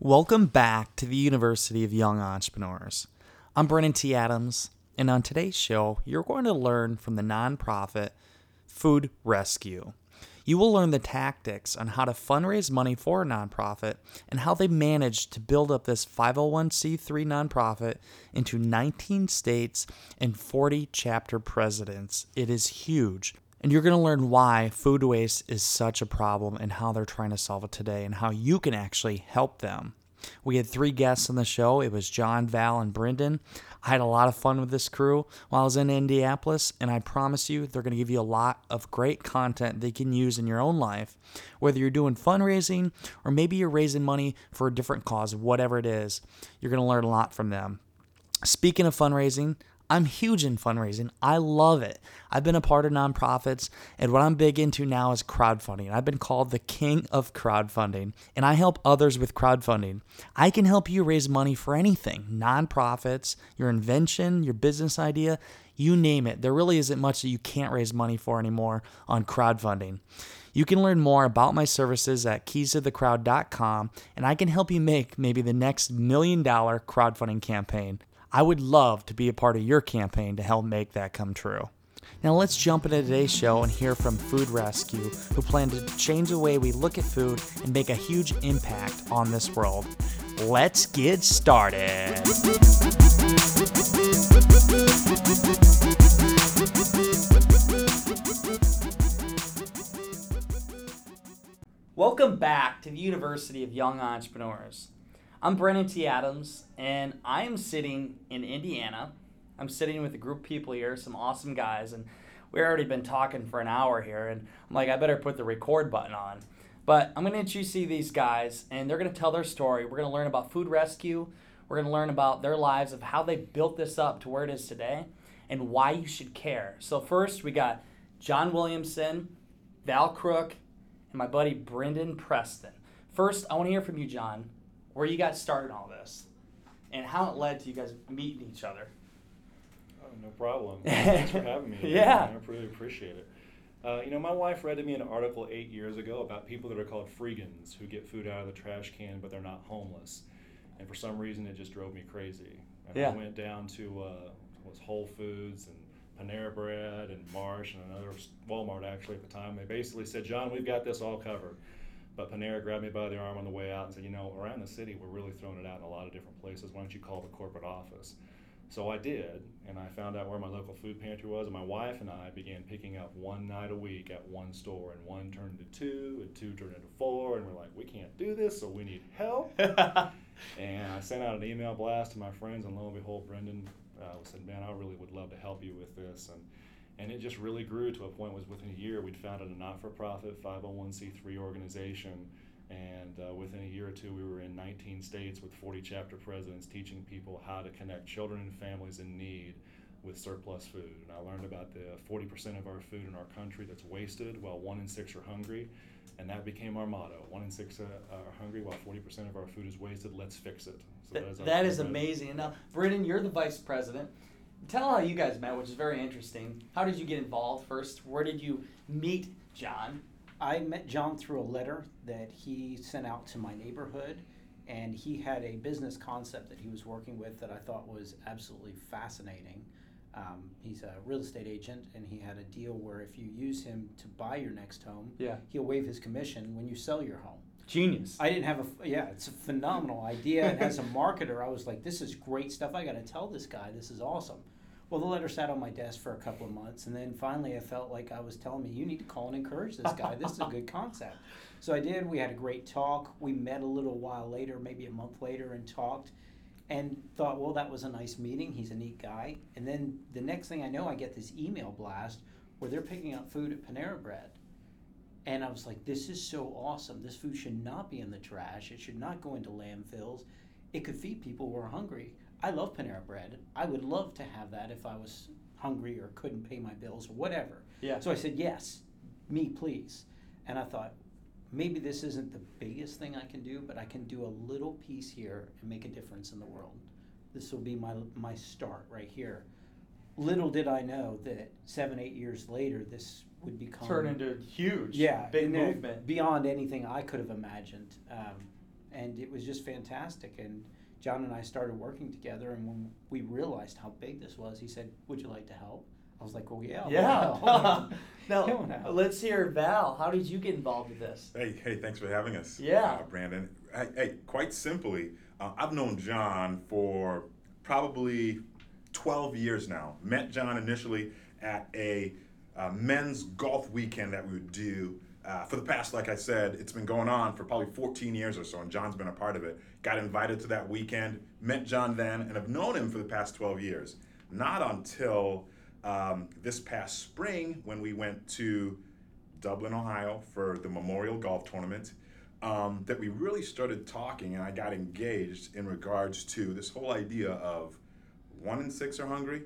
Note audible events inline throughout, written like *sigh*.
Welcome back to the University of Young Entrepreneurs. I'm Brandon T. Adams, and on today's show, you're going to learn from the nonprofit Food Rescue. You will learn the tactics on how to fundraise money for a nonprofit and how they managed to build up this 501c3 nonprofit into 19 states and 40 chapter presidents. It is huge. And you're going to learn why food waste is such a problem and how they're trying to solve it today and how you can actually help them. We had three guests on the show. It was John, Val, and Brendan. I had a lot of fun with this crew while I was in Indianapolis, and I promise you they're going to give you a lot of great content they can use in your own life, whether you're doing fundraising or maybe you're raising money for a different cause, whatever it is. You're going to learn a lot from them. Speaking of fundraising, I'm huge in fundraising. I love it. I've been a part of nonprofits, and what I'm big into now is crowdfunding. I've been called the king of crowdfunding, and I help others with crowdfunding. I can help you raise money for anything nonprofits, your invention, your business idea, you name it. There really isn't much that you can't raise money for anymore on crowdfunding. You can learn more about my services at keystothecrowd.com, and I can help you make maybe the next million dollar crowdfunding campaign. I would love to be a part of your campaign to help make that come true. Now let's jump into today's show and hear from Food Rescue, who plan to change the way we look at food and make a huge impact on this world. Let's get started. Welcome back to the University of Young Entrepreneurs. I'm Brandon T. Adams, and I am sitting in Indiana. I'm sitting with a group of people here, some awesome guys, and we've already been talking for an hour here, and I'm like, I better put the record button on. But I'm going to introduce you these guys, and they're going to tell their story. We're going to learn about food rescue. We're going to learn about their lives of how they built this up to where it is today and why you should care. So, first, we got John Williamson, Val Crook, and my buddy Brendan Preston. First, I want to hear from you, John, where you got started all this and how it led to you guys meeting each other. Oh, no problem. *laughs* Thanks for having me. yeah. I really appreciate it. Uh, you know, my wife read to me an article eight years ago about people that are called freegans who get food out of the trash can but they're not homeless. And for some reason, it just drove me crazy. And Yeah. I went down to uh, was Whole Foods and Panera Bread and Marsh and another Walmart actually at the time. They basically said, John, we've got this all covered. But Panera grabbed me by the arm on the way out and said, you know, around the city, we're really throwing it out in a lot of different places. Why don't you call the corporate office? So I did, and I found out where my local food pantry was, and my wife and I began picking up one night a week at one store, and one turned into two, and two turned into four, and we're like, we can't do this, so we need help. *laughs* and I sent out an email blast to my friends, and lo and behold, Brendan uh, said, man, I really would love to help you with this, and and it just really grew to a point was within a year we'd founded a not-for-profit 501c3 organization. And uh, within a year or two we were in 19 states with 40 chapter presidents teaching people how to connect children and families in need with surplus food. And i learned about the 40% of our food in our country that's wasted while one in six are hungry. And that became our motto one in six uh, are hungry while 40% of our food is wasted. Let's fix it. So Th- our that is amazing. And now, Brendan, you're the vice president. Tell how you guys met, which is very interesting. How did you get involved first? Where did you meet John? I met John through a letter that he sent out to my neighborhood, and he had a business concept that he was working with that I thought was absolutely fascinating. Um, he's a real estate agent, and he had a deal where if you use him to buy your next home, Yeah. he'll waive his commission when you sell your home. Genius. I didn't have a yeah, it's a phenomenal idea. And as a *laughs* marketer, I was like, this is great stuff. I got to tell this guy, this is awesome. Well, the letter sat on my desk for a couple of months, and then finally, I felt like I was telling me, you need to call and encourage this guy. This is a good concept. *laughs* So I did. We had a great talk. We met a little while later, maybe a month later, and talked. And thought, well, that was a nice meeting. He's a neat guy. And then the next thing I know, I get this email blast where they're picking up food at Panera Bread. And I was like, this is so awesome. This food should not be in the trash. It should not go into landfills. it could feed people who are hungry. I love Panera bread. I would love to have that if I was hungry or couldn't pay my bills or whatever. Yeah. So I said, yes, me, please. And I thought, maybe this isn't the biggest thing I can do, but I can do a little piece here and make a difference in the world. This will be my, my start right here. Little did I know that seven, eight years later, this would become Turn into huge. yeah, Big movement. beyond anything I could have imagined. Um, and it was just fantastic. And John and I started working together, and when we realized how big this was, he said, "Would you like to help?" I was like, "Well, yeah." I'll Yeah. help." *laughs* *laughs* now, now. let's hear Val. How did you get involved with this? Hey, hey, thanks for having us. Yeah. uh, Brandon. Hey, hey, quite simply, uh, I've known John for probably 12 years now. Met John initially at a uh, men's golf weekend that we would do. Uh, for the past, like I said, it's been going on for probably 14 years or so, and John's been a part of it. Got invited to that weekend, met John then, and have known him for the past 12 years. Not until um, this past spring when we went to Dublin, Ohio for the Memorial Golf Tournament um, that we really started talking and I got engaged in regards to this whole idea of one in six are hungry,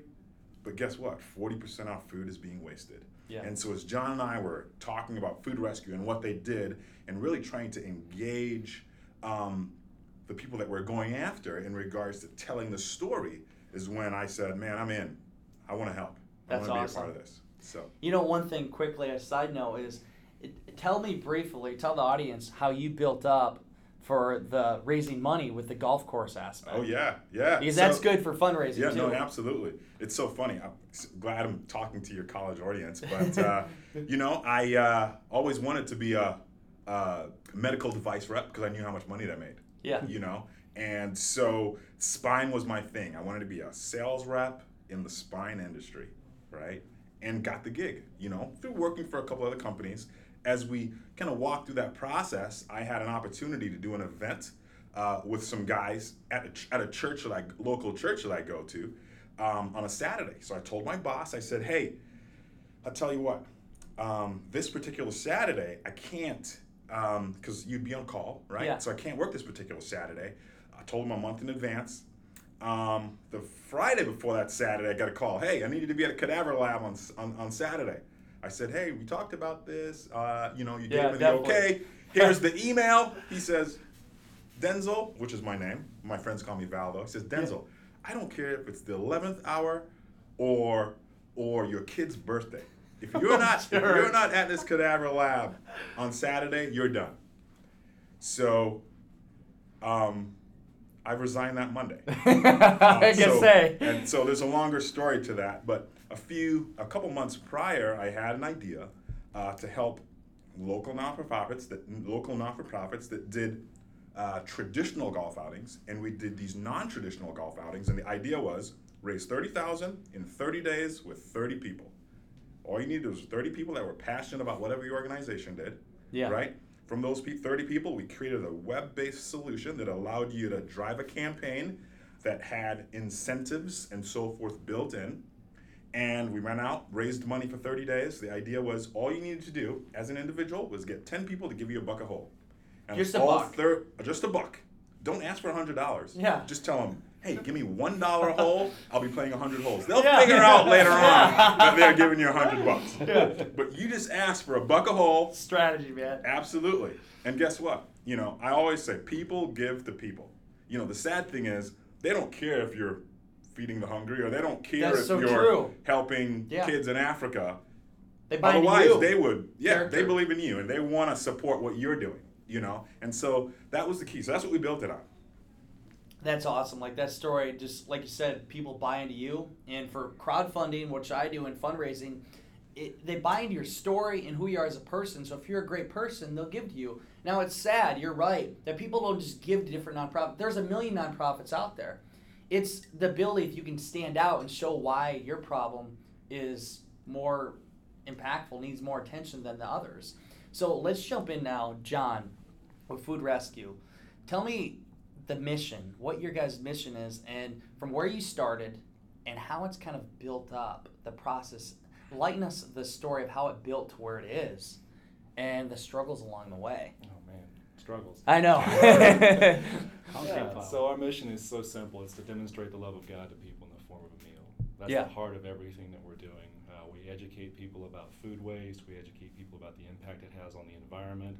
but guess what? 40% of our food is being wasted. Yeah. And so as John and I were talking about food rescue and what they did and really trying to engage um, the people that we're going after in regards to telling the story is when I said, man, I'm in. I want to help. That's I want to awesome. be a part of this. So. You know, one thing quickly, a side note is, it, tell me briefly, tell the audience how you built up for the raising money with the golf course aspect. Oh yeah, yeah. Because So- that's good for fundraising Yeah, too. no, absolutely. It's so funny. I'm glad I'm talking to your college audience, but uh, *laughs* you know, I uh, always wanted to be a, a medical device rep because I knew how much money that made. Yeah. You know, and so spine was my thing. I wanted to be a sales rep in the spine industry, right? And got the gig. You know, through working for a couple other companies. As we kind of walked through that process, I had an opportunity to do an event uh, with some guys at a, at a church that I local church that I go to um, on a Saturday. So I told my boss, I said, "Hey, I'll tell you what, um, this particular Saturday I can't because you'd be on call, right? Yeah. So I can't work this particular Saturday. I told him a month in advance. Um, the Friday before that Saturday, I got a call. Hey, I need you to be at a cadaver lab on, on, on Saturday. I said, hey, we talked about this. Uh, you know, you Yeah, gave me the okay. *laughs* Here's the email. He says, Denzel, which is my name. My friends call me Val though. He says, Denzel, I don't care if it's the eleventh hour or or your kid's birthday. If you're *laughs* not if you're not at this cadaver lab on Saturday, you're done. So um, I resigned that Monday. *laughs* I Um, can so- say. And so there's a longer story to that, but a few, a couple months prior, I had an idea uh, to help local non-for-profits that local non-for-profits that did uh, traditional golf outings, and we did these non-traditional golf outings, and the idea was raise thirty thousand in thirty days with thirty people. All you needed was thirty people that were passionate about whatever your organization did. Yeah. Right. From those pe- 30 people, we created a web-based solution that allowed you to drive a campaign that had incentives and so forth built in. And we ran out, raised money for 30 days. The idea was all you needed to do as an individual was get 10 people to give you a buck a hole. And Just a all buck. thir- just a buck. Don't ask for $100. Yeah. Just tell them, hey, give me $1 a hole, I'll be playing 100 holes. They'll Yeah. figure out later *laughs* on that they're giving you 100 bucks. *laughs* Yeah. But you just ask for a buck a hole, Strategy, man. Absolutely. And guess what? You know, I always say people give to people. You know, the sad thing is they don't care if you're feeding the hungry or they don't care That's if so you're true. helping Yeah. kids in Africa. They buy into Otherwise, you. they would, yeah, Character. they believe in you and they want to support what you're doing, you know? And so that was the key. So that's what we built it on. That's awesome. Like that story, just like you said, people buy into you. And for crowdfunding, which I do in fundraising, it, they buy into your story and who you are as a person. So if you're a great person, they'll give to you. Now it's sad, you're right, that people don't just give to different nonprofits. There's a million nonprofits out there. It's the ability if you can stand out and show why your problem is more impactful, needs more attention than the others. So let's jump in now, John, with Food Rescue. Tell me the mission, what your guys' mission is, and from where you started and how it's kind of built up, the process. Lighten us the story of how it built to where it is and the struggles along the way. Man, struggles. I know. *laughs* Yeah, so our mission is so simple. It's to demonstrate the love of God to people in the form of a meal. That's Yeah. the heart of everything that we're doing. Uh, we educate people about food waste. We educate people about the impact it has on the environment.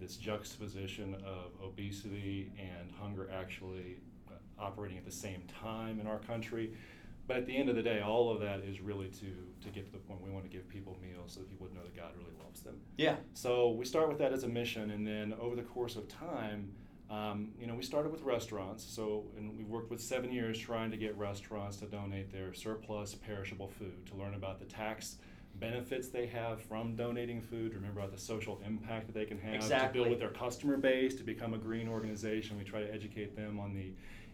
This juxtaposition of obesity and hunger actually uh, operating at the same time in our country. But at the end of the day, all of that is really to, to get to the point we want to give people meals so that people would know that God really loves them. Yeah. So we start with that as a mission, and then over the course of time, um, you know, we started with restaurants. So, and we worked with seven years trying to get restaurants to donate their surplus perishable food to learn about the tax benefits they have from donating food. to Remember about the social impact that they can have to build with their customer base to become a green organization. We try to educate them on the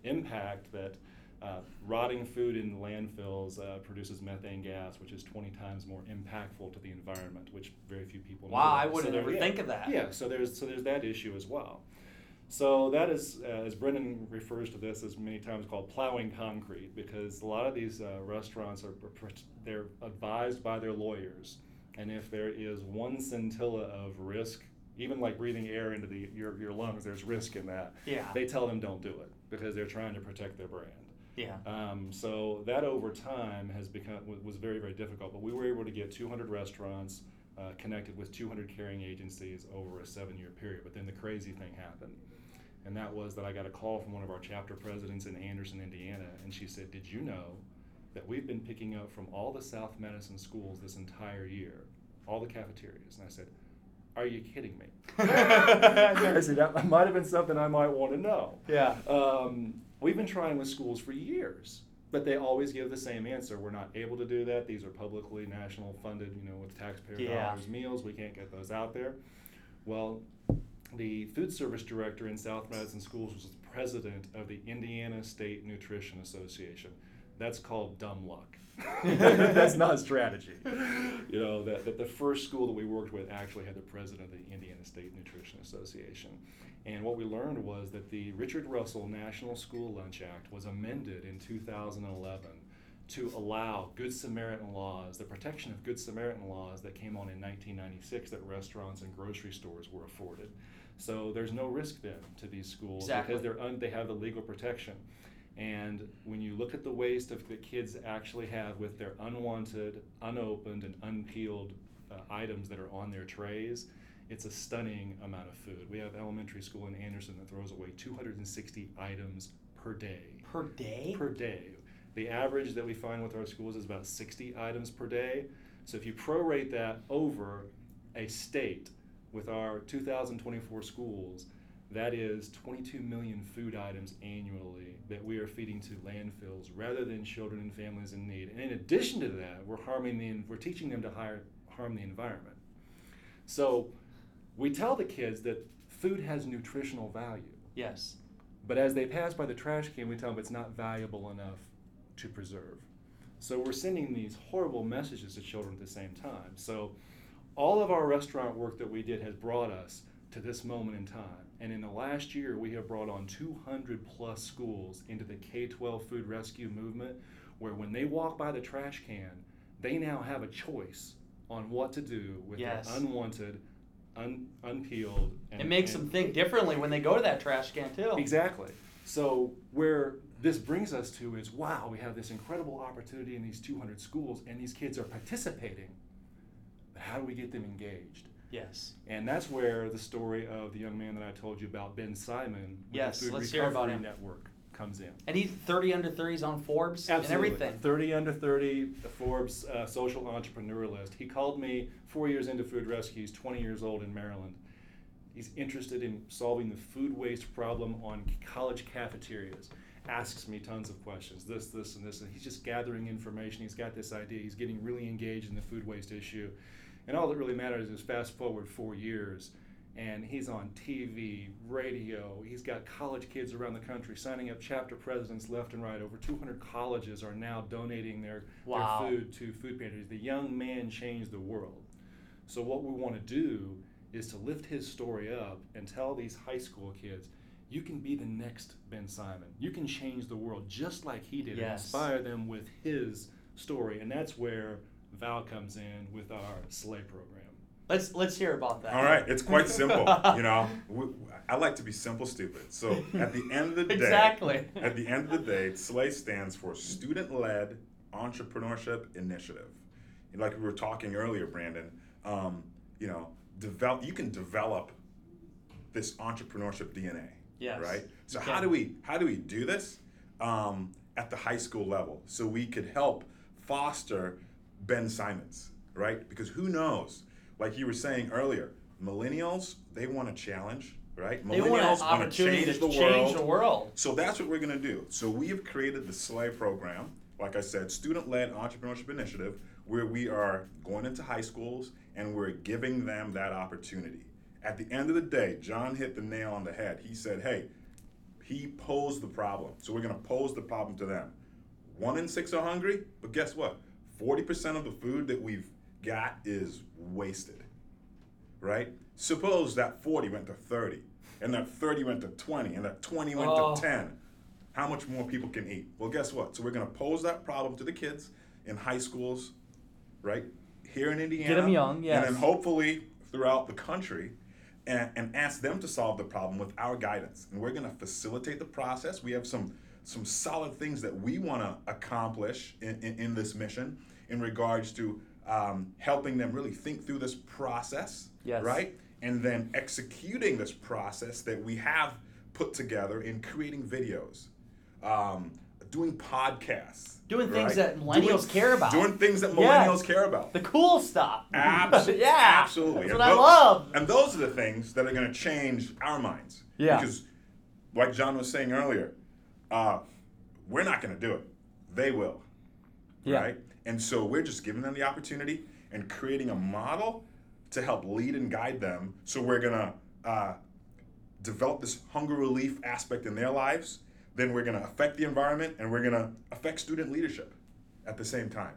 impact that. Uh, rotting food in landfills uh, produces methane gas, which is 20 times more impactful to the environment, which very few people know. Wow, I about. wouldn't there- ever yeah. think of that. Yeah, so there's so there's that issue as well. So that is, uh, as Brendan refers to this as many times called plowing concrete, because a lot of these uh, restaurants are are- they're advised by their lawyers, and if there is one scintilla of risk, even like breathing air into the your, your lungs, there's risk in that. Yeah. They tell them don't do it because they're trying to protect their brand. Yeah. Um, so that over time has become was very very difficult. But we were able to get 200 restaurants uh, connected with 200 caring agencies over a seven-year period. But then the crazy thing happened, and that was that I got a call from one of our chapter presidents in Anderson, Indiana, and she said, "Did you know that we've been picking up from all the South Madison schools this entire year, all the cafeterias?" And I said. Are you kidding me? *laughs* *laughs* I said that might have been something I might want to know. Yeah. Um, we've been trying with schools for years, but they always give the same answer. We're not able to do that. These are publicly national funded, you know, with taxpayer Yeah. dollars meals. We can't get those out there. Well, the food service director in South Madison Schools was the president of the Indiana State Nutrition Association. That's called dumb luck. *laughs* That's not *laughs* strategy. You know, that, that the first school that we worked with actually had the president of the Indiana State Nutrition Association. And what we learned was that the Richard Russell National School Lunch Act was amended in 2011 to allow Good Samaritan laws, the protection of Good Samaritan laws that came on in 1996 that restaurants and grocery stores were afforded. So there's no risk then to these schools Exactly. because they're un, they have the legal protection. And when you look at the waste of the kids actually have with their unwanted, unopened, and unpeeled uh, items that are on their trays, it's a stunning amount of food. We have elementary school in Anderson that throws away 260 items per day. Per day? Per day. The average that we find with our schools is about 60 items per day. So if you prorate that over a state with our 2024 schools, that is 22 million food items annually that we are feeding to landfills rather than children and families in need. And in addition to that, we're harming the we're teaching them to hire, harm the environment. So we tell the kids that food has nutritional value. Yes. But as they pass by the trash can, we tell them it's not valuable enough to preserve. So we're sending these horrible messages to children at the same time. So all of our restaurant work that we did has brought us to this moment in time. And in the last year, we have brought on 200 plus schools into the K 12 food rescue movement, where when they walk by the trash can, they now have a choice on what to do with Yes. their unwanted, un, unpeeled. And, It makes and- them think differently when they go to that trash can too. Exactly. So where this brings us to is wow, we have this incredible opportunity in these 200 schools, and these kids are participating. But how do we get them engaged? Yes. And that's where the story of the young man that I told you about, Ben Simon, with Yes, the Food let's Recovery hear about him. Network, comes in. And he's 30 under 30s on Forbes and everything. 30 under 30, the Forbes uh, social entrepreneur list. He called me four years into food rescue. He's 20 years old in Maryland. He's interested in solving the food waste problem on college cafeterias. Asks me tons of questions, this, this, and this, and he's just gathering information. He's got this idea. He's getting really engaged in the food waste issue. And all that really matters is fast forward four years, and he's on TV, radio. He's got college kids around the country signing up chapter presidents left and right. Over 200 colleges are now donating their, Wow. their food to food pantries. The young man changed the world. So what we want to do is to lift his story up and tell these high school kids, you can be the next Ben Simon. You can change the world just like he did and inspire them with his story. And that's where Val comes in with our Slay program. Let's let's hear about that. All right, it's quite simple. *laughs* you know, we, I like to be simple, stupid. So at the end of the day, Exactly. At the end of the day, SLAY stands for Student-Led Entrepreneurship Initiative. Like we were talking earlier, Brandon. Um, you know, develop. You can develop this entrepreneurship DNA. Yes, Right. So you how do we how do we do this um, at the high school level? So we could help foster Ben Simons, right? Because who knows? Like you were saying earlier, millennials they want a challenge, right? They want Millennials wanna change to the change world. the world. So that's what we're going to do. So we have created the SLAY program, like I said, student-led entrepreneurship initiative, where we are going into high schools and we're giving them that opportunity. At the end of the day, John hit the nail on the head. He said, "Hey, he posed the problem. So we're going to pose the problem to them. One in six are hungry, but guess what? 40% of the food that we've got is wasted, right? Suppose that 40 went to 30, and that 30 went to 20, and that 20 went Oh. to 10. How much more people can eat? Well, guess what? So we're going to pose that problem to the kids in high schools, right? Here in Indiana. 'em young, yes. And then hopefully throughout the country and, and ask them to solve the problem with our guidance. And we're going to facilitate the process. We have some some solid things that we want to accomplish in, in, in this mission in regards to um, helping them really think through this process, Yes. right? And then executing this process that we have put together in creating videos, um, doing podcasts, Doing things right? that millennials care about. doing things that Yes. millennials care about. The cool stuff. Absolutely. *laughs* yeah. Absolutely. That's And what I love. And those are the things that are going to change our minds. Yeah. Because, like John was saying earlier, uh, we're not going to do it. They will. Yeah. Right? And so we're just giving them the opportunity and creating a model to help lead and guide them. So we're going to uh, develop this hunger relief aspect in their lives. Then we're going to affect the environment and we're going to affect student leadership at the same time.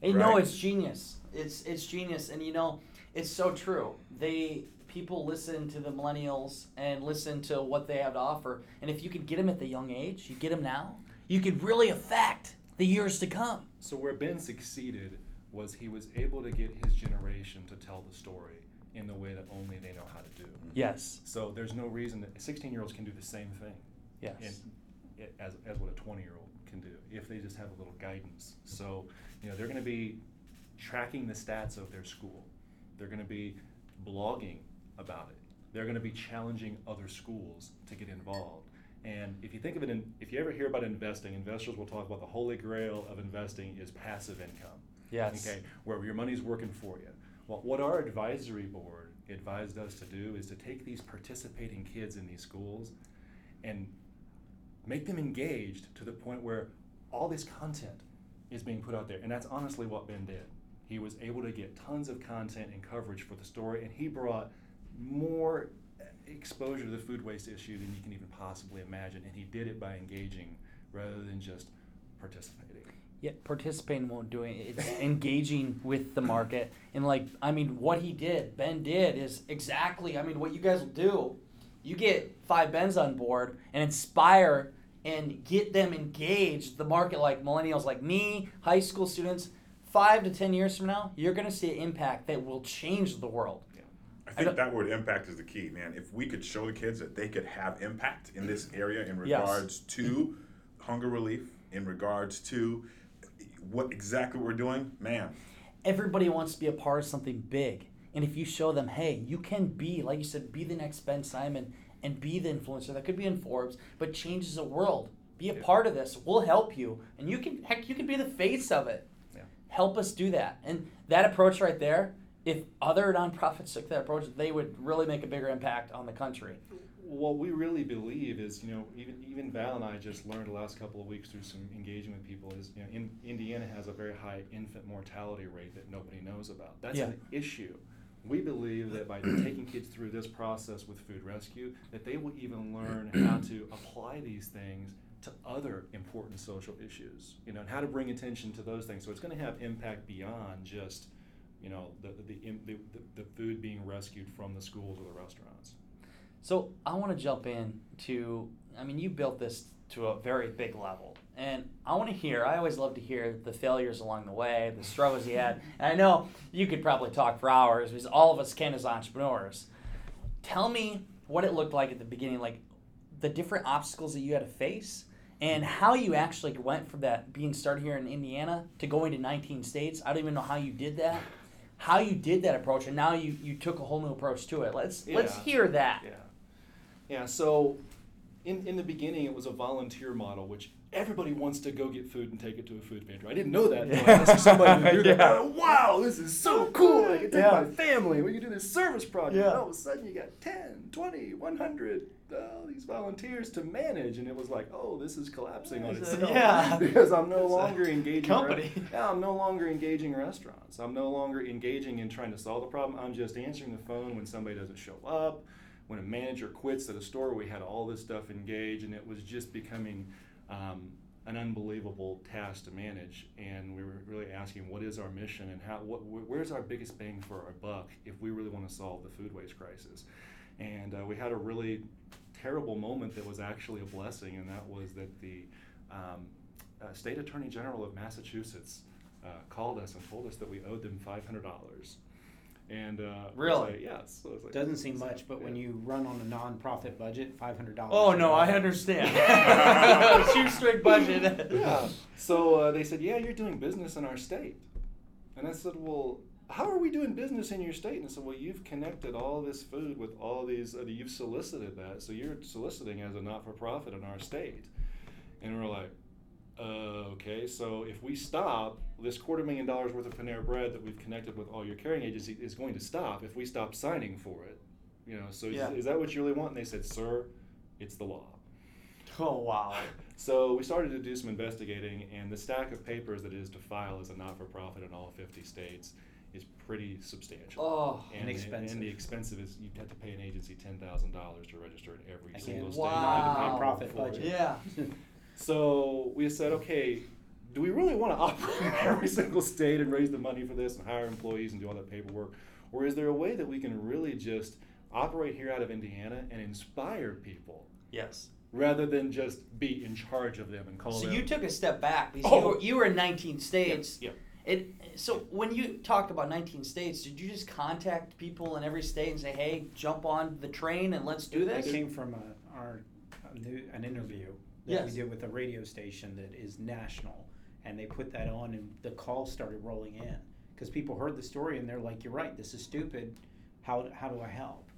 And no, it's genius. It's it's genius, and you know, it's so true. They people listen to the millennials and listen to what they have to offer, and if you could get them at the young age, you get them now, you could really affect the years to come. So where Ben succeeded was he was able to get his generation to tell the story in the way that only they know how to do. Mm-hmm. Yes. So there's no reason that 16 year olds can do the same thing. Yes. in, i- as, as what a 20 year old can do if they just have a little guidance. So, you know, they're going to be tracking the stats of their school, they're going to be blogging about it, they're going to be challenging other schools to get involved. And if you think of it, in, if you ever hear about investing, investors will talk about the holy grail of investing is passive income. Yes. Okay, where your money's working for you. Well, what our advisory board advised us to do is to take these participating kids in these schools and make them engaged to the point where all this content is being put out there. And that's honestly what Ben did. He was able to get tons of content and coverage for the story, and he brought more exposure to the food waste issue than you can even possibly imagine. And he did it by engaging rather than just participating. Yeah, participating won't do it. It's engaging with the market. And like, I mean, what he did, Ben did, is exactly, I mean, what you guys will do. You get five Bens on board and inspire and get them engaged, the market like millennials like me, high school students, five to 10 years from now, you're going to see an impact that will change the world. I think that word impact is the key, man. If we could show the kids that they could have impact in this area in Yes. regards to hunger relief, in regards to what exactly we're doing, man. everybody wants to be a part of something big. And if you show them, hey, you can be, like you said, be the next Ben Simon and be the influencer that could be in Forbes, but changes the world. Be a Yeah. part of this. We'll help you. And you can, heck, you can be the face of it. Yeah. Help us do that. And that approach right there, if other nonprofits took that approach, they would really make a bigger impact on the country. What we really believe is, you know, even even Val and I just learned the last couple of weeks through some engagement with people is, you know, in, Indiana has a very high infant mortality rate that nobody knows about. That's Yeah. an issue. We believe that by taking kids through this process with food rescue, that they will even learn how to apply these things to other important social issues, you know, and how to bring attention to those things. So it's going to have impact beyond just, you know, the the, the, the, food being rescued from the schools or the restaurants. So I want to jump in to, I mean, you built this to a very big level. And I want to hear, I always love to hear the failures along the way, the struggles you had. *laughs* And I know you could probably talk for hours because all of us can as entrepreneurs. Tell me what it looked like at the beginning, like the different obstacles that you had to face and how you actually went from that being started here in Indiana to going to 19 states. I don't even know how you did that. How you did that approach, and now you, you took a whole new approach to it. Let's let's hear that. Yeah. Yeah, so in, in the beginning, it was a volunteer model, which everybody wants to go get food and take it to a food pantry. I didn't know that. I asked somebody do *laughs* that. Yeah. Oh, wow, this is so cool. I can take Yeah. my family. We can do this service project. Yeah. And all of a sudden, you got 10, 20, 100, uh, these volunteers to manage. And it was like, oh, this is collapsing on itself. *laughs* yeah. *laughs* because I'm no It's longer engaging. company. *laughs* yeah, I'm no longer engaging restaurants. I'm no longer engaging in trying to solve the problem. I'm just answering the phone when somebody doesn't show up. When a manager quits at a store, we had all this stuff engaged, and it was just becoming um, an unbelievable task to manage. And we were really asking, what is our mission, and how? What, where's our biggest bang for our buck if we really want to solve the food waste crisis? And uh, we had a really terrible moment that was actually a blessing, and that was that the um, uh, State Attorney General of Massachusetts uh, called us and told us that we owed them five hundred dollars. And uh, Really? like, yes. So like, Doesn't seem much, but when you run on a non-profit budget, five hundred dollars. Oh no, I understand. *laughs* Shoestring budget. *laughs* yeah. So uh, they said, yeah, you're doing business in our state. And I said, well, how are we doing business in your state? And I said, well, you've connected all this food with all these, uh, you've solicited that. So you're soliciting as a not for profit in our state. And we're like, uh, okay, so if we stop, this quarter million dollars worth of Panera Bread that we've connected with all your caring agency is going to stop if we stop signing for it. You know, so is- is that what you really want? And they said, sir, it's the law. *laughs* Oh wow. So we started to do some investigating, and the stack of papers that it is to file as a not-for-profit in all 50 states is pretty substantial. Oh. and, And and- expensive. And the expensive is you have to pay an agency ten thousand dollars to register in every Again, single state. Wow. Nonprofit For it. budget. Yeah. *laughs* So we said, okay, do we really want to *laughs* operate in every single state and raise the money for this and hire employees and do all that paperwork? Or is there a way that we can really just operate here out of Indiana and inspire people Yes. rather than just be in charge of them and call So them? you took a step back because Oh. you, were, you were in 19 states. Yeah. It, so when you talked about 19 states, did you just contact people in every state and say, "Hey, jump on the train and let's do That this"? came from a, our a new, an interview that Yes. we did with a radio station that is national, and they put that on, and the calls started rolling in because people heard the story and they're like, "You're right, this is stupid. How how do I help?"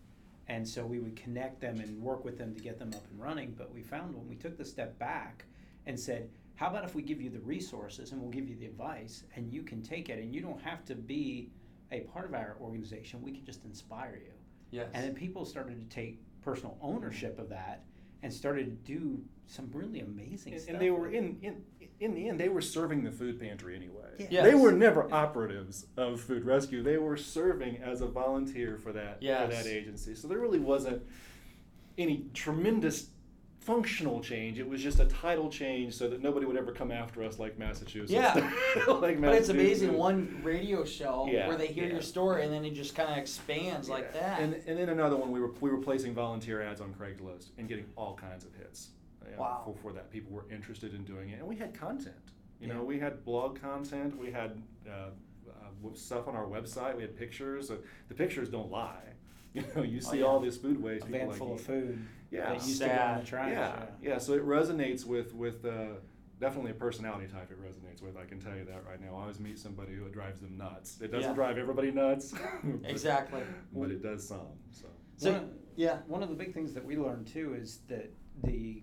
And so we would connect them and work with them to get them up and running. But we found when we took the step back and said, "How about if we give you the resources and we'll give you the advice, and you can take it, and you don't have to be a part of our organization. We can just inspire you." Yes. And then people started to take personal ownership of that and started to do some really amazing and, stuff. and they were in, in in the end they were serving the food pantry anyway Yeah. they were never operatives of food rescue they were serving as a volunteer for that for that agency so there really wasn't any tremendous functional change it was just a title change so that nobody would ever come after us like massachusetts Yeah. *laughs* like but it's amazing one radio show Yeah, where they hear yeah. your story and then it just kind of expands like that. And, and then another one, we were, we were placing volunteer ads on Craigslist and getting all kinds of hits. you know, Wow. For, for that, people were interested in doing it, and we had content. You Yeah. know, we had blog content, we had uh, uh, stuff on our website, we had pictures. Uh, the pictures don't lie. *laughs* You know, you Oh, see yeah. all this food waste. a people van like full of food Yeah. that used to go in the trash. Yeah, yeah. So it resonates with with uh, definitely a personality type. It resonates with. I can tell you that right now. I always meet somebody who drives them nuts. It doesn't Yeah. drive everybody nuts. *laughs* *laughs* Exactly. But it does some. So. So, one, of- yeah. one of the big things that we learned too is that the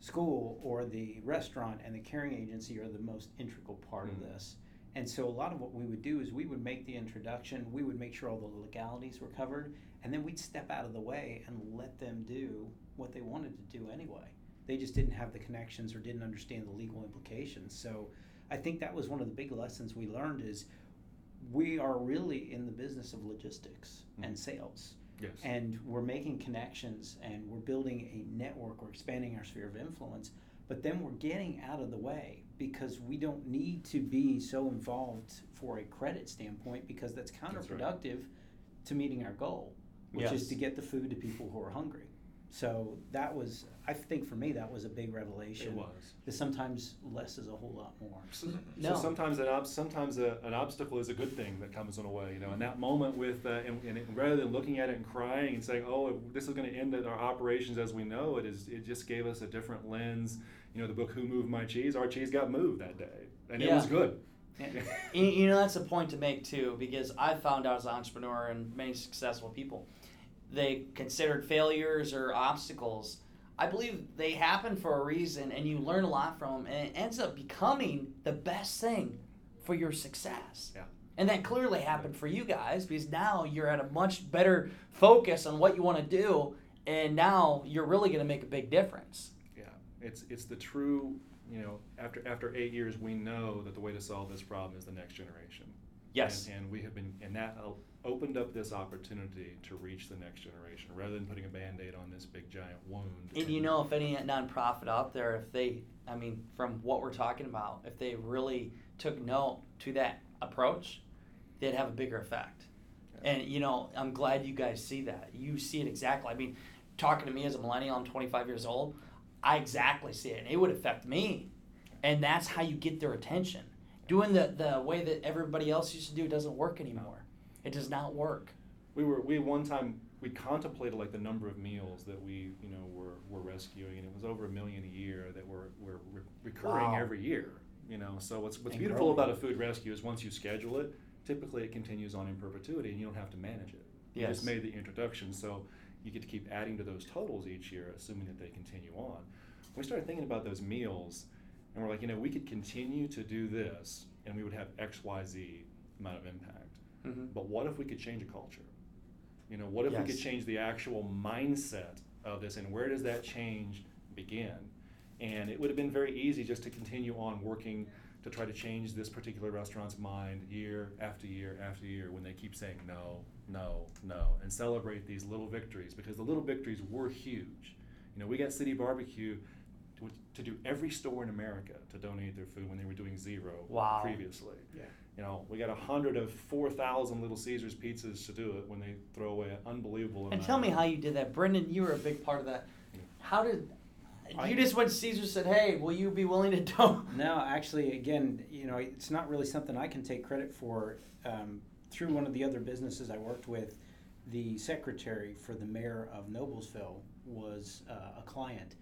school or the restaurant and the caring agency are the most integral part Mhm. of this. And so a lot of what we would do is we would make the introduction, we would make sure all the legalities were covered, and then we'd step out of the way and let them do what they wanted to do anyway. They just didn't have the connections or didn't understand the legal implications. So I think that was one of the big lessons we learned is we are really in the business of logistics mm. and sales Yes. and we're making connections and we're building a network we're expanding our sphere of influence but then we're getting out of the way because we don't need to be so involved for a credit standpoint because that's That's right. counterproductive to meeting our goal which Yes. is to get the food to people who are hungry So that was, I think for me, that was a big revelation. It was. That sometimes less is a whole lot more. So, No. so sometimes an ob- sometimes a, an obstacle is a good thing that comes in a way. You know, in that moment with uh, and, and it, rather than looking at it and crying and saying, "Oh, this is going to end our operations as we know it," is it just gave us a different lens. You know, the book "Who Moved My Cheese?" Our cheese got moved that day, and it was good. *laughs* You, you know, that's a point to make too, because I found out as an entrepreneur and many successful people, they considered failures or obstacles. I believe they happen for a reason, and you learn a lot from them, and it ends up becoming the best thing for your success. Yeah. And that clearly happened for you guys because now you're at a much better focus on what you want to do, and now you're really going to make a big difference. Yeah, it's it's the true. You know, after after eight years, we know that the way to solve this problem is the next generation. Yes. And, and we have been, and that opened up this opportunity to reach the next generation rather than putting a band aid on this big giant wound. And you know, if any nonprofit out there, if they, I mean, from what we're talking about, if they really took note to that approach, they'd have a bigger effect. And you know, I'm glad you guys see that. You see it exactly. I mean, talking to me as a millennial, I'm 25 years old. I exactly see it, and it would affect me. And that's how you get their attention. Doing the the way that everybody else used to do doesn't work anymore. It does not work. we were we one time we contemplated like the number of meals that we you know were, were rescuing and it was over a million a year that were, were re- recurring Wow. every year you know so what's what's And beautiful growing. about a food rescue is once you schedule it typically it continues on in perpetuity and you don't have to manage it you Yes. just made the introduction so you get to keep adding to those totals each year assuming that they continue on we started thinking about those meals and we're like you know we could continue to do this and we would have xyz amount of impact Mm-hmm. but what if we could change a culture? You know, what if we could change the actual mindset of this and where does that change begin? And it would have been very easy just to continue on working to try to change this particular restaurant's mind year after year after year when they keep saying no, no, no, and celebrate these little victories because the little victories were huge. You know, we got City Barbecue to, to do every store in America to donate their food when they were doing zero Wow. previously. Yeah. You know, we got a hundred of four thousand Little Caesars pizzas to do it when they throw away an unbelievable And amount. tell me how you did that, Brendan. You were a big part of that. How did I- you just went to Caesar said, "Hey, will you be willing to *laughs* do?" No, actually, again, you know, it's not really something I can take credit for. Um, through one of the other businesses I worked with, the secretary for the mayor of Noblesville was uh, a client,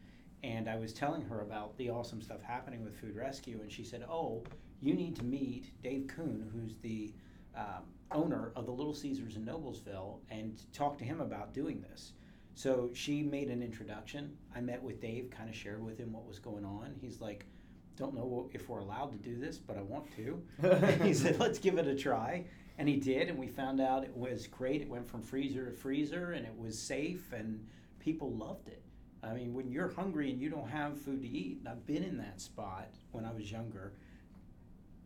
and I was telling her about the awesome stuff happening with Food Rescue, and she said, "Oh, you need to meet Dave Kuhn, who's the um, owner of the Little Caesars in Noblesville, and talk to him about doing this." So she made an introduction. I met with Dave, kind of shared with him what was going on. He's like, don't know if we're allowed to do this, but I want to. *laughs* he said, let's give it a try. And he did, and we found out it was great. It went from freezer to freezer, and it was safe, and people loved it. I mean, when you're hungry and you don't have food to eat, and I've been in that spot when I was younger.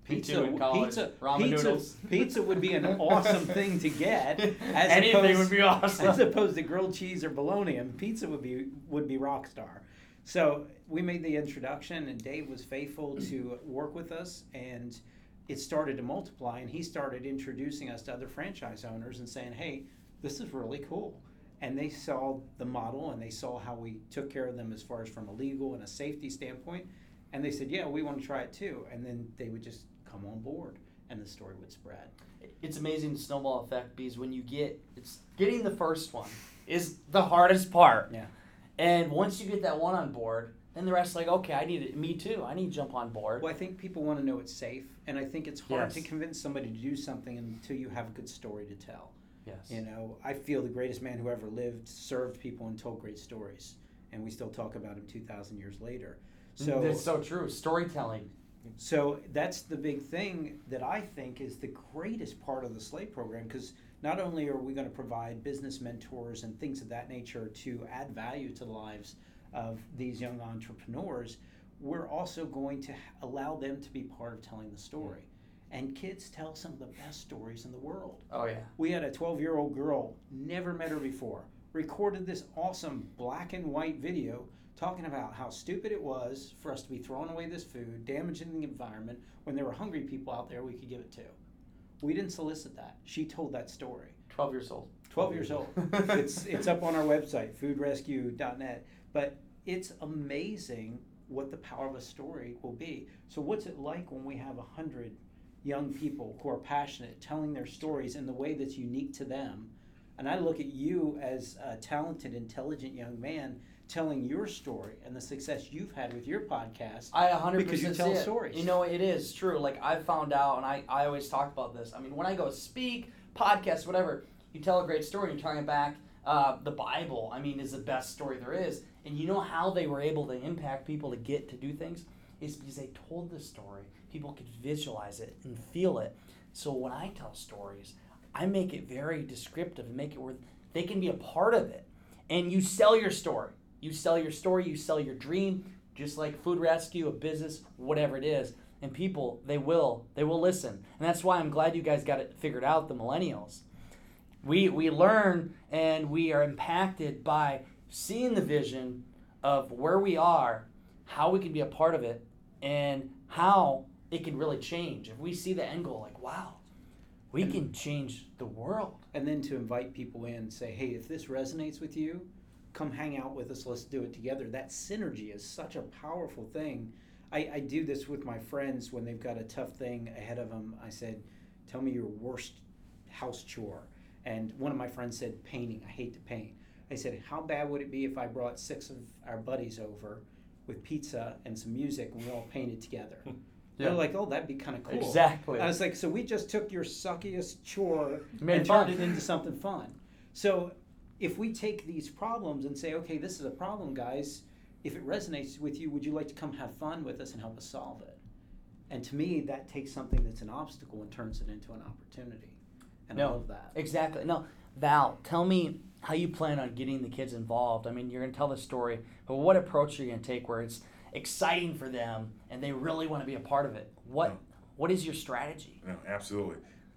Me too, in college. pizza, Ramen pizza, noodles. pizza would be an *laughs* awesome thing to get. As Anything opposed- would be awesome. as opposed to grilled cheese or bologna, and pizza would be would be rock star. So we made the introduction, and Dave was faithful *clears throat* to work with us, and it started to multiply. And he started introducing us to other franchise owners and saying, "Hey, this is really cool." And they saw the model, and they saw how we took care of them as far as from a legal and a safety standpoint, and they said, "Yeah, we want to try it too." And then they would just come on board, and the story would spread. it's amazing the snowball effect because when you get it's getting the first one is the hardest part. Yeah. And once you get that one on board, then the rest like, okay, I need it. Me too. I need to jump on board. Well, I think people want to know it's safe, and I think it's hard to convince somebody to do something until you have a good story to tell. Yes. You know, I feel the greatest man who ever lived served people and told great stories, and we still talk about him two thousand years later. Mm, so, that's so true. Storytelling. So that's the big thing that I think is the greatest part of the Slay program because not only are we going to provide business mentors and things of that nature to add value to the lives of these young entrepreneurs, we're also going to allow them to be part of telling the story. And kids tell some of the best stories in the world. Oh yeah. We had a 12 year old girl, never met her before, recorded this awesome black and white video talking about how stupid it was for us to be throwing away this food, damaging the environment, when there were hungry people out there we could give it to. We didn't solicit that. She told that story. 12 years old. 12 years old. *laughs* it's it's up on our website, foodrescue.net. But it's amazing what the power of a story will be. So what's it like when we have a hundred young people who are passionate, telling their stories in the way that's unique to them? And I look at you as a talented, intelligent young man telling your story and the success you've had with your podcast. I 100% Because you tell it. stories. You know, it is true. Like I found out, and I, I always talk about this. I mean, when I go speak, podcast, whatever, you tell a great story. You telling it back. Uh, the Bible, I mean, is the best story there is. And you know how they were able to impact people to get to do things is because they told the story. People could visualize it and feel it. So when I tell stories, I make it very descriptive and make it where they can be a part of it. And you sell your story. You sell your story, you sell your dream, just like food rescue, a business, whatever it is. And people, they will, they will listen. And that's why I'm glad you guys got it figured out, the millennials. We we learn and we are impacted by seeing the vision of where we are, how we can be a part of it, and how it can really change. If we see the end goal, like, wow, we can change the world. and then to invite people in say hey if this resonates with you come hang out with us let's do it together that synergy is such a powerful thing I, I do this with my friends when they've got a tough thing ahead of them i said tell me your worst house chore and one of my friends said painting i hate to paint i said how bad would it be if i brought six of our buddies over with pizza and some music and we all painted together *laughs* Yeah. they're like oh that'd be kind of cool Exactly. I was like, so we just took your suckiest chore Made and fun. turned it into something fun. So if we take these problems and say, okay, this is a problem, guys. If it resonates with you, would you like to come have fun with us and help us solve it? And to me, that takes something that's an obstacle and turns it into an opportunity. And I No. love that. Exactly. No, Val, tell me how you plan on getting the kids involved. I mean, you're going to tell the story, but what approach are you going to take where it's exciting for them and they really want to be a part of it? What Yeah. What is your strategy? No, absolutely.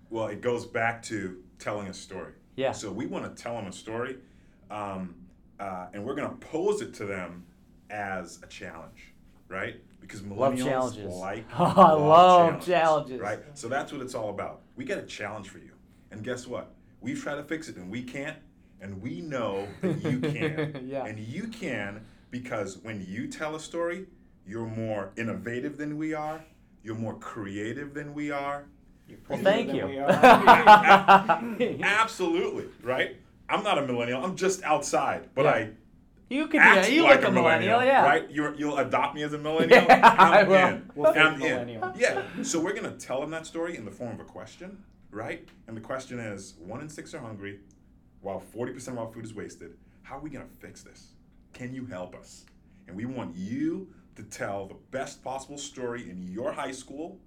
Well, it goes back to telling a story. Yeah. So we want to tell them a story, um, uh, and we're going to pose it to them as a challenge, right? Because Love millennials challenges. like Oh, *laughs* I love challenges, challenges. right? So that's what it's all about. We got a challenge for you, and guess what? We've tried to fix it, and we can't, and we know that you *laughs* can, Yeah. and you can because when you tell a story, you're more innovative than we are. You're more creative than we are. Well, thank Than you. we are. *laughs* *laughs* Absolutely, right? I'm not a millennial. I'm just outside, but Yeah. I you could act be. You like look a millennial, yeah. right? You're, you'll adopt me as a *laughs* millennial. I I'm will. in. We'll I'm in. millennial. Yeah. So we're gonna tell them that story in the form of a question, right? And the question is: One in six are hungry, while 40% of our food is wasted. How are we gonna fix this? Can you help us? And we want you to tell the best possible story in your high school.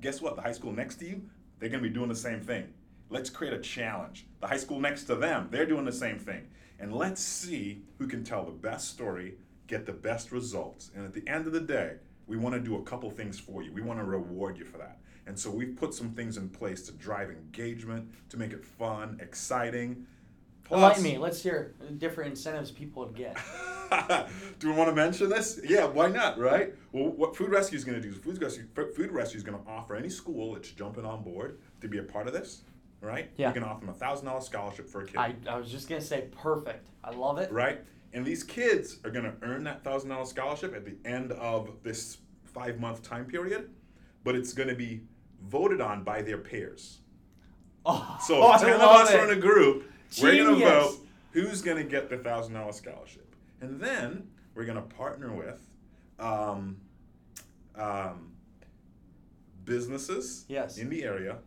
Guess what? The high school next to you, they're gonna be doing the same thing. Let's create a challenge. The high school next to them, they're doing the same thing. And let's see who can tell the best story, get the best results. And at the end of the day, we want to do a couple things for you. We want to reward you for that. And so we've put some things in place to drive engagement, to make it fun, exciting. Enlighten me. Let's hear different incentives people would get. *laughs* do we want to mention this? Yeah, why not, right? Well, what Food Rescue is going to do is Food Rescue, Food Rescue is going to offer any school that's jumping on board to be a part of this, right? Yeah. Going to offer them a thousand dollar scholarship for a kid, I, I was just gonna say perfect. I love it. right? And these kids are going to earn that thousand dollar scholarship at the end of this five month time period, but it's going to be voted on by their peers. Oh, So *laughs* I ten of love us it. are in a group. We're gonna vote who's gonna get the thousand dollar scholarship, and then we're gonna partner with um, um, businesses Yes. in the area,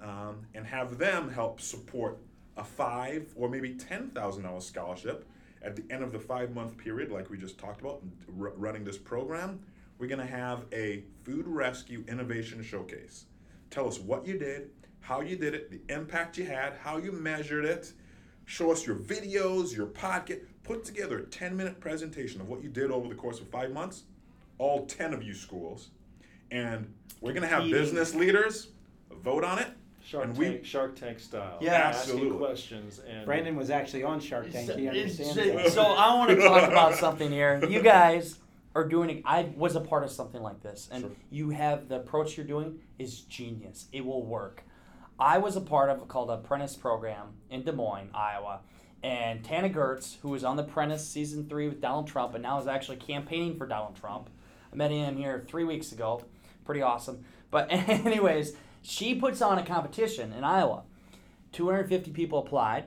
um, and have them help support a five or maybe ten thousand dollar scholarship at the end of the five month period, like we just talked about, r- running this program. We're gonna have a food rescue innovation showcase. Tell us what you did, how you did it, the impact you had, how you measured it. Show us your videos, your podcast. Put together a 10 minute presentation of what you did over the course of five months, all 10 of you schools. And we're going to have business leaders vote on it. Shark And we- Tank, Shark Tank style. Yeah. absolutely. asking questions and Brandon was actually on Shark Tank. He understands it's- *laughs* so I want to talk about something here. You guys are doing. I was a part of something like this, and Sure. you have the approach you're doing is genius. It will work. I was a part of called Apprentice program in Des Moines, Iowa. And Tana Goertz, who was on The Apprentice season three with Donald Trump and now is actually campaigning for Donald Trump. I met him here three weeks ago. Pretty awesome. But, *laughs* anyways, she puts on a competition in Iowa. 250 people applied,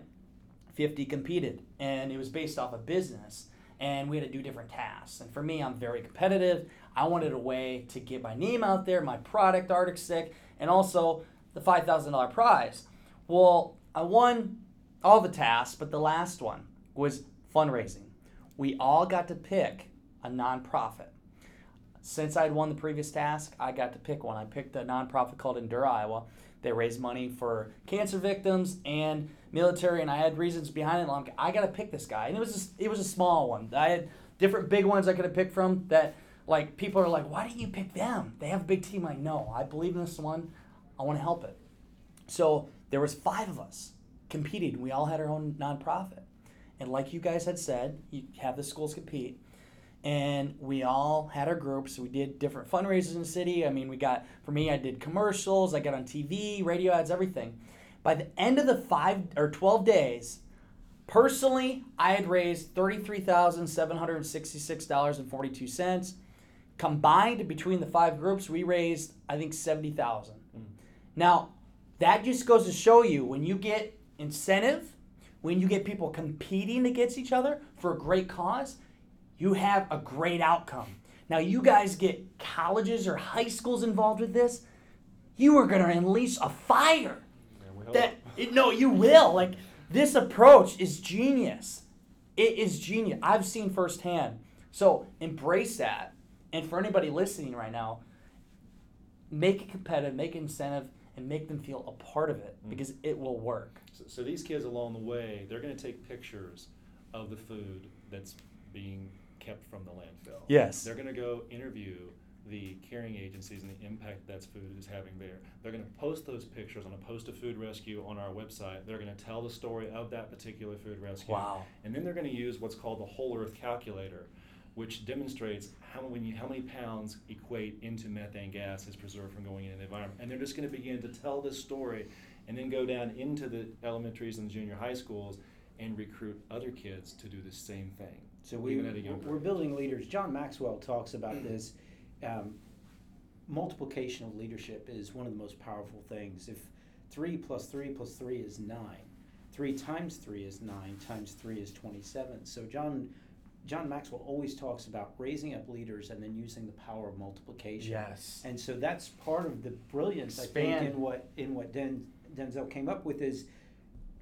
50 competed, and it was based off of business. And we had to do different tasks. And for me, I'm very competitive. I wanted a way to get my name out there, my product, Arctic Stick, and also the $5,000 prize. Well, I won all the tasks, but the last one was fundraising. We all got to pick a nonprofit. Since I'd won the previous task, I got to pick one. I picked a nonprofit called Endure Iowa. They raise money for cancer victims and military, and I had reasons behind it. Like, I got to pick this guy, and it was just, it was a small one. I had different big ones I could have picked from that like people are like, why didn't you pick them? They have a big team. Like, no, I believe in this one. I want to help it. So there was five of us competing. We all had our own nonprofit, and like you guys had said, you have the schools compete, and we all had our groups. We did different fundraisers in the city. I mean, we got for me, I did commercials. I got on TV, radio ads, everything. By the end of the five or twelve days, personally, I had raised thirty-three thousand seven hundred sixty-six dollars and forty-two cents combined between the five groups, we raised I think seventy thousand. Mm. Now, that just goes to show you when you get incentive, when you get people competing against each other for a great cause, you have a great outcome. Now, you guys get colleges or high schools involved with this, you are going to unleash a fire. That it, no, you will. Like this approach is genius. It is genius. I've seen firsthand. So embrace that and for anybody listening right now, make it competitive, make it incentive, and make them feel a part of it mm. because it will work. So, so these kids along the way, they're going to take pictures of the food that's being kept from the landfill. Yes. They're going to go interview the caring agencies and the impact that food is having there. They're going to post those pictures on a post a food rescue on our website. They're going to tell the story of that particular food rescue. Wow. And then they're going to use what's called the whole earth calculator, which demonstrates how many, how many pounds equate into methane gas is preserved from going into the environment. And they're just going to begin to tell this story and then go down into the elementaries and the junior high schools and recruit other kids to do the same thing. So we, we're building leaders. John Maxwell talks about this. Um, multiplication of leadership is one of the most powerful things. If three plus three plus three is nine, three times three is nine, times three is 27. So John John Maxwell always talks about raising up leaders and then using the power of multiplication. Yes. And so that's part of the brilliance Expand. I think in what in what Den, Denzel came up with is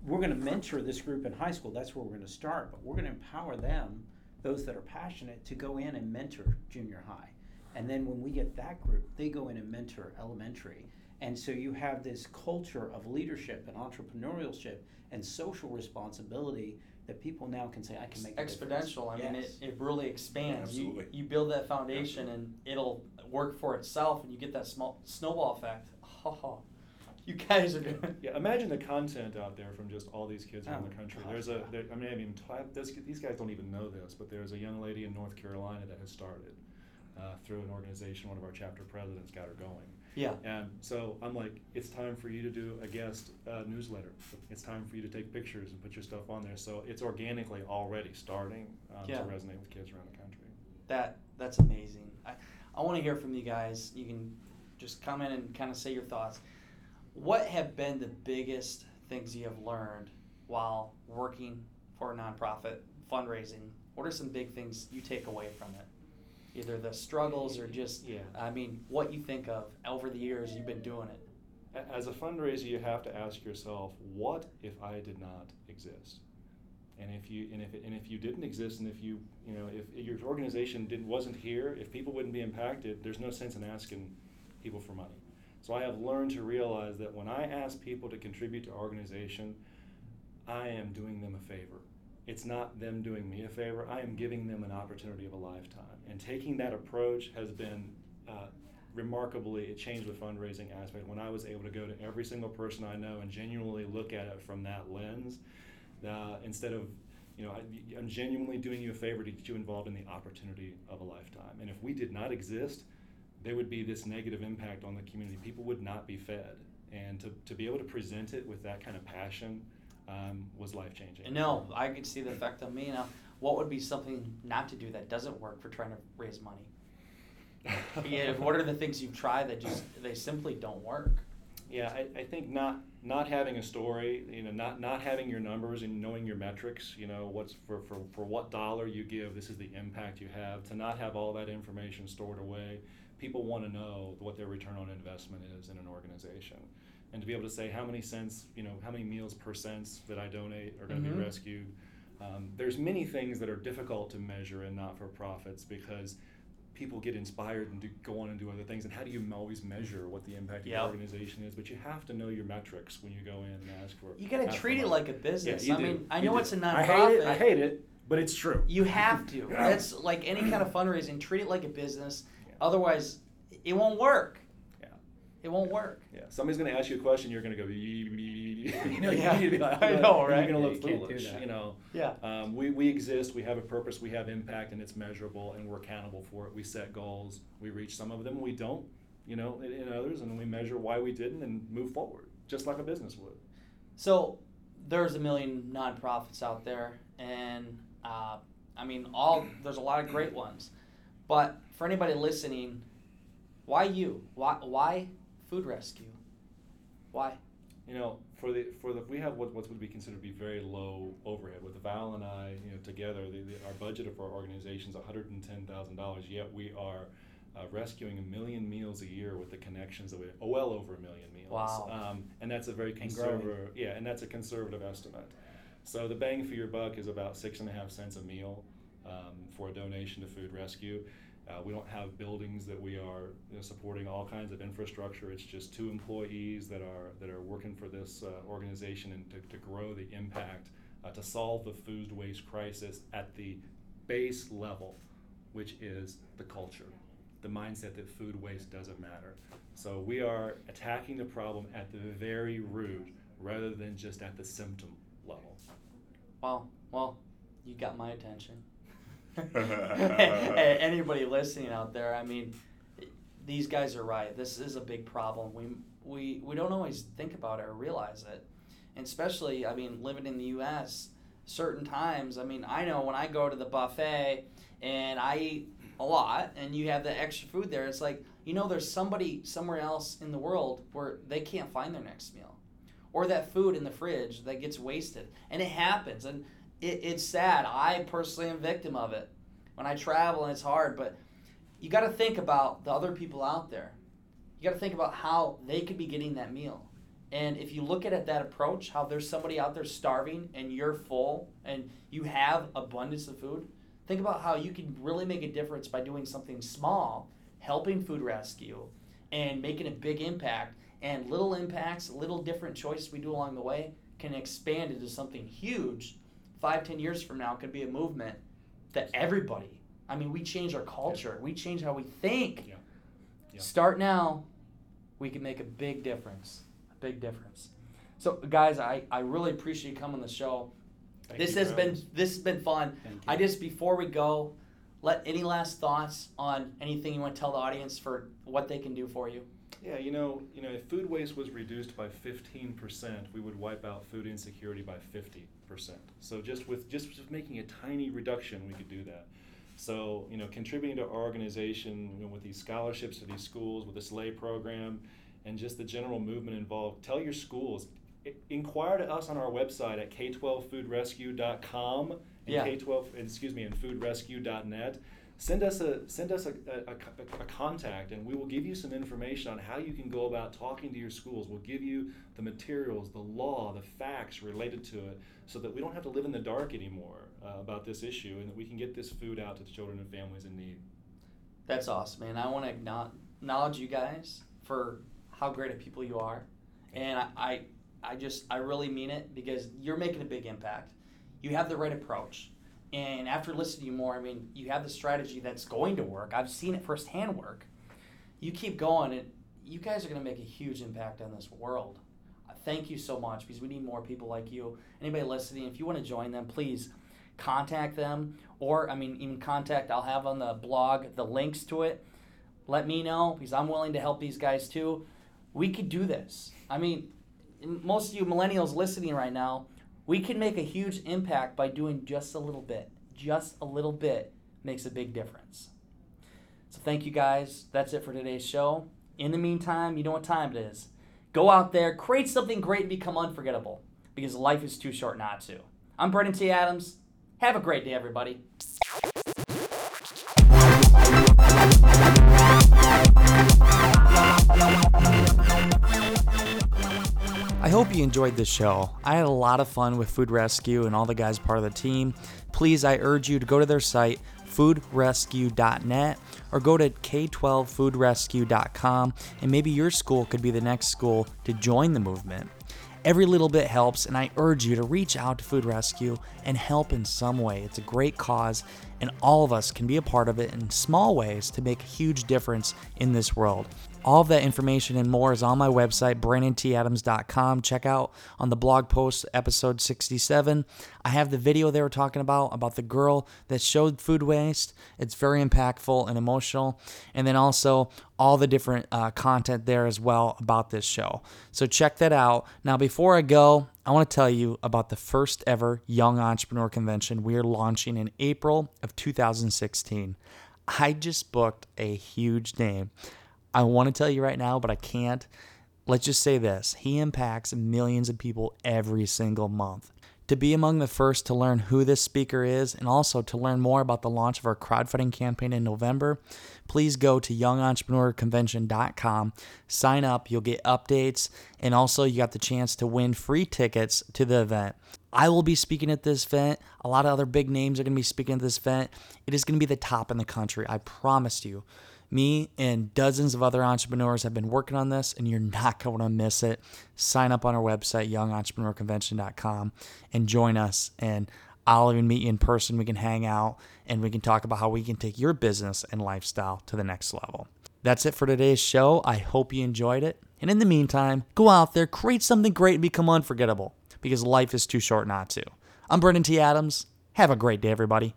we're going to mentor this group in high school. That's where we're going to start, but we're going to empower them, those that are passionate, to go in and mentor junior high. And then when we get that group, they go in and mentor elementary. And so you have this culture of leadership and entrepreneurship and social responsibility that people now can say, I can make exponential. I yes. mean, it, it really expands. You, you build that foundation and it'll work for itself, and you get that small snowball effect. Oh, you guys are doing. Yeah, imagine the content out there from just all these kids around oh, the country. Gosh, there's a, there, I mean, I mean, this, these guys don't even know this, but there's a young lady in North Carolina that has started uh, through an organization. One of our chapter presidents got her going yeah. And so I'm like, it's time for you to do a guest uh, newsletter. It's time for you to take pictures and put your stuff on there. So it's organically already starting um, yeah. to resonate with kids around the country. That that's amazing. I, I want to hear from you guys. You can just come in and kind of say your thoughts. What have been the biggest things you have learned while working for a nonprofit fundraising? What are some big things you take away from it? Either the struggles or just yeah. I mean what you think of over the years you've been doing it. As a fundraiser, you have to ask yourself, what if I did not exist? And if you and if and if you didn't exist, and if you you know if your organization didn't wasn't here, if people wouldn't be impacted, there's no sense in asking people for money. So I have learned to realize that when I ask people to contribute to organization, I am doing them a favor. It's not them doing me a favor. I am giving them an opportunity of a lifetime. And taking that approach has been uh, remarkably, it changed the fundraising aspect. When I was able to go to every single person I know and genuinely look at it from that lens, uh, instead of you know, I, am genuinely doing you a favor to get you involved in the opportunity of a lifetime. And if we did not exist, there would be this negative impact on the community. People would not be fed. And to, to be able to present it with that kind of passion um, was life changing. No, I could see the effect on me. Now, what would be something not to do that doesn't work for trying to raise money? *laughs* yeah, what are the things you've tried that just they simply don't work? Yeah, I, I think not not having a story, you know, not not having your numbers and knowing your metrics, you know, what's for, for, for what dollar you give, this is the impact you have. To not have all that information stored away, people want to know what their return on investment is in an organization. And to be able to say how many cents, you know, how many meals per cents that I donate are going to Mhm. be rescued. Um, there's many things that are difficult to measure in not-for-profits because people get inspired and do, go on and do other things. And how do you always measure what the impact of Yep. your organization is? But you have to know your metrics when you go in and ask for. You got to treat it like a business. Yeah, I do. mean, I You know do. it's a I hate nonprofit. it. I hate it, but it's true. You have to. *clears throat* That's like any kind of fundraising. Treat it like a business. Yeah. Otherwise, it won't work. Yeah. It won't work. Yeah, somebody's going to ask you a question. You're going to go, *laughs* you know, Yeah. you need to be like, I know, right? You're going to Yeah, look you can't do foolish, that. you know. Yeah. Um, we, we exist, we have a purpose, we have impact, and it's measurable, and we're accountable for it. We set goals, we reach some of them, we don't, you know, in, in others, and we measure why we didn't and move forward, just like a business would. So there's a million nonprofits out there, and uh, I mean, all there's a lot of great ones. But for anybody listening, why you? Why why food rescue? Why? You know, for the for the we have what what would be considered to be very low overhead. With Val and I, you know, together, the, the, our budget for our organization is one hundred and ten thousand dollars. Yet we are uh, rescuing a million meals a year with the connections that we oh, well over a million meals. Wow. Um, and that's a very conservative. Yeah, and that's a conservative estimate. So the bang for your buck is about six and a half cents a meal um, for a donation to Food Rescue. Uh, we don't have buildings that we are you know, supporting all kinds of infrastructure. It's just two employees that are that are working for this uh, organization and to, to grow the impact uh, to solve the food waste crisis at the base level, which is the culture, the mindset that food waste doesn't matter. So we are attacking the problem at the very root rather than just at the symptom level. Wow. Well, you got my attention. *laughs* Anybody listening out there, I mean, these guys are right. This is a big problem. We we we don't always think about it or realize it, and especially, I mean, living in the U.S. Certain times, I mean, I know when I go to the buffet and I eat a lot, and you have the extra food there. It's like you know, there's somebody somewhere else in the world where they can't find their next meal, or that food in the fridge that gets wasted, and it happens, and it, it's sad. I personally am victim of it when I travel, and it's hard, but you got to think about the other people out there. You got to think about how they could be getting that meal. And if you look at it that approach, how there's somebody out there starving and you're full and you have abundance of food, think about how you can really make a difference by doing something small, helping food rescue, and making a big impact. And little impacts, little different choices we do along the way can expand into something huge. Five, ten years from now, could be a movement that everybody. I mean, we change our culture. We change how we think. Yeah. Yeah. Start now. We can make a big difference. A big difference. So, guys, I, I really appreciate you coming on the show. Thank this you has for been this has been fun. I just before we go, let any last thoughts on anything you want to tell the audience for what they can do for you. Yeah, you know, you know, if food waste was reduced by 15%, we would wipe out food insecurity by 50%. So just with just, just making a tiny reduction, we could do that. So, you know, contributing to our organization you know, with these scholarships to these schools, with this Slay program, and just the general movement involved, tell your schools. Inquire to us on our website at k12foodrescue.com and Yeah. k12, excuse me, and foodrescue.net send us a send us a, a, a, a contact and we will give you some information on how you can go about talking to your schools we'll give you the materials the law the facts related to it so that we don't have to live in the dark anymore uh, about this issue and that we can get this food out to the children and families in need That's awesome, man. I want to acknowledge you guys for how great of people you are, and I, I, I just I really mean it because you're making a big impact. You have the right approach, and after listening to you more, I mean, you have the strategy that's going to work. I've seen it firsthand work. You keep going, and you guys are going to make a huge impact on this world. Thank you so much because we need more people like you. Anybody listening, if you want to join them, please contact them or I mean even contact I'll have on the blog the links to it. Let me know because I'm willing to help these guys too. we could do this. I mean, most of you millennials listening right now, we can make a huge impact by doing just a little bit. Just a little bit makes a big difference. So thank you guys. That's it for today's show. In the meantime, you know what time it is. Go out there, create something great, and become unforgettable because life is too short not to. I'm Brandon T. Adams. Have a great day, everybody. I hope you enjoyed this show. I had a lot of fun with Food Rescue and all the guys part of the team. Please, I urge you to go to their site, foodrescue.net, or go to k12foodrescue.com, and maybe your school could be the next school to join the movement. Every little bit helps, and I urge you to reach out to Food Rescue and help in some way. It's a great cause, and all of us can be a part of it in small ways to make a huge difference in this world. All of that information and more is on my website, brandonTadams.com. Check out on the blog post, episode 67. I have the video they were talking about, about the girl that showed food waste. It's very impactful and emotional. And then also all the different uh, content there as well about this show. So check that out. Now, before I go, I want to tell you about the first ever Young Entrepreneur Convention we are launching in April of 2016. I just booked a huge name. I want to tell you right now, but I can't. Let's just say this he impacts millions of people every single month. To be among the first to learn who this speaker is and also to learn more about the launch of our crowdfunding campaign in November, please go to youngentrepreneur.convention.com. Sign up, you'll get updates, and also you got the chance to win free tickets to the event. I will be speaking at this event. A lot of other big names are going to be speaking at this event. It is going to be the top in the country, I promise you. Me and dozens of other entrepreneurs have been working on this, and you're not going to miss it. Sign up on our website, youngentrepreneur.convention.com, and join us. And I'll even meet you in person. We can hang out and we can talk about how we can take your business and lifestyle to the next level. That's it for today's show. I hope you enjoyed it. And in the meantime, go out there, create something great, and become unforgettable because life is too short not to. I'm Brandon T. Adams. Have a great day, everybody.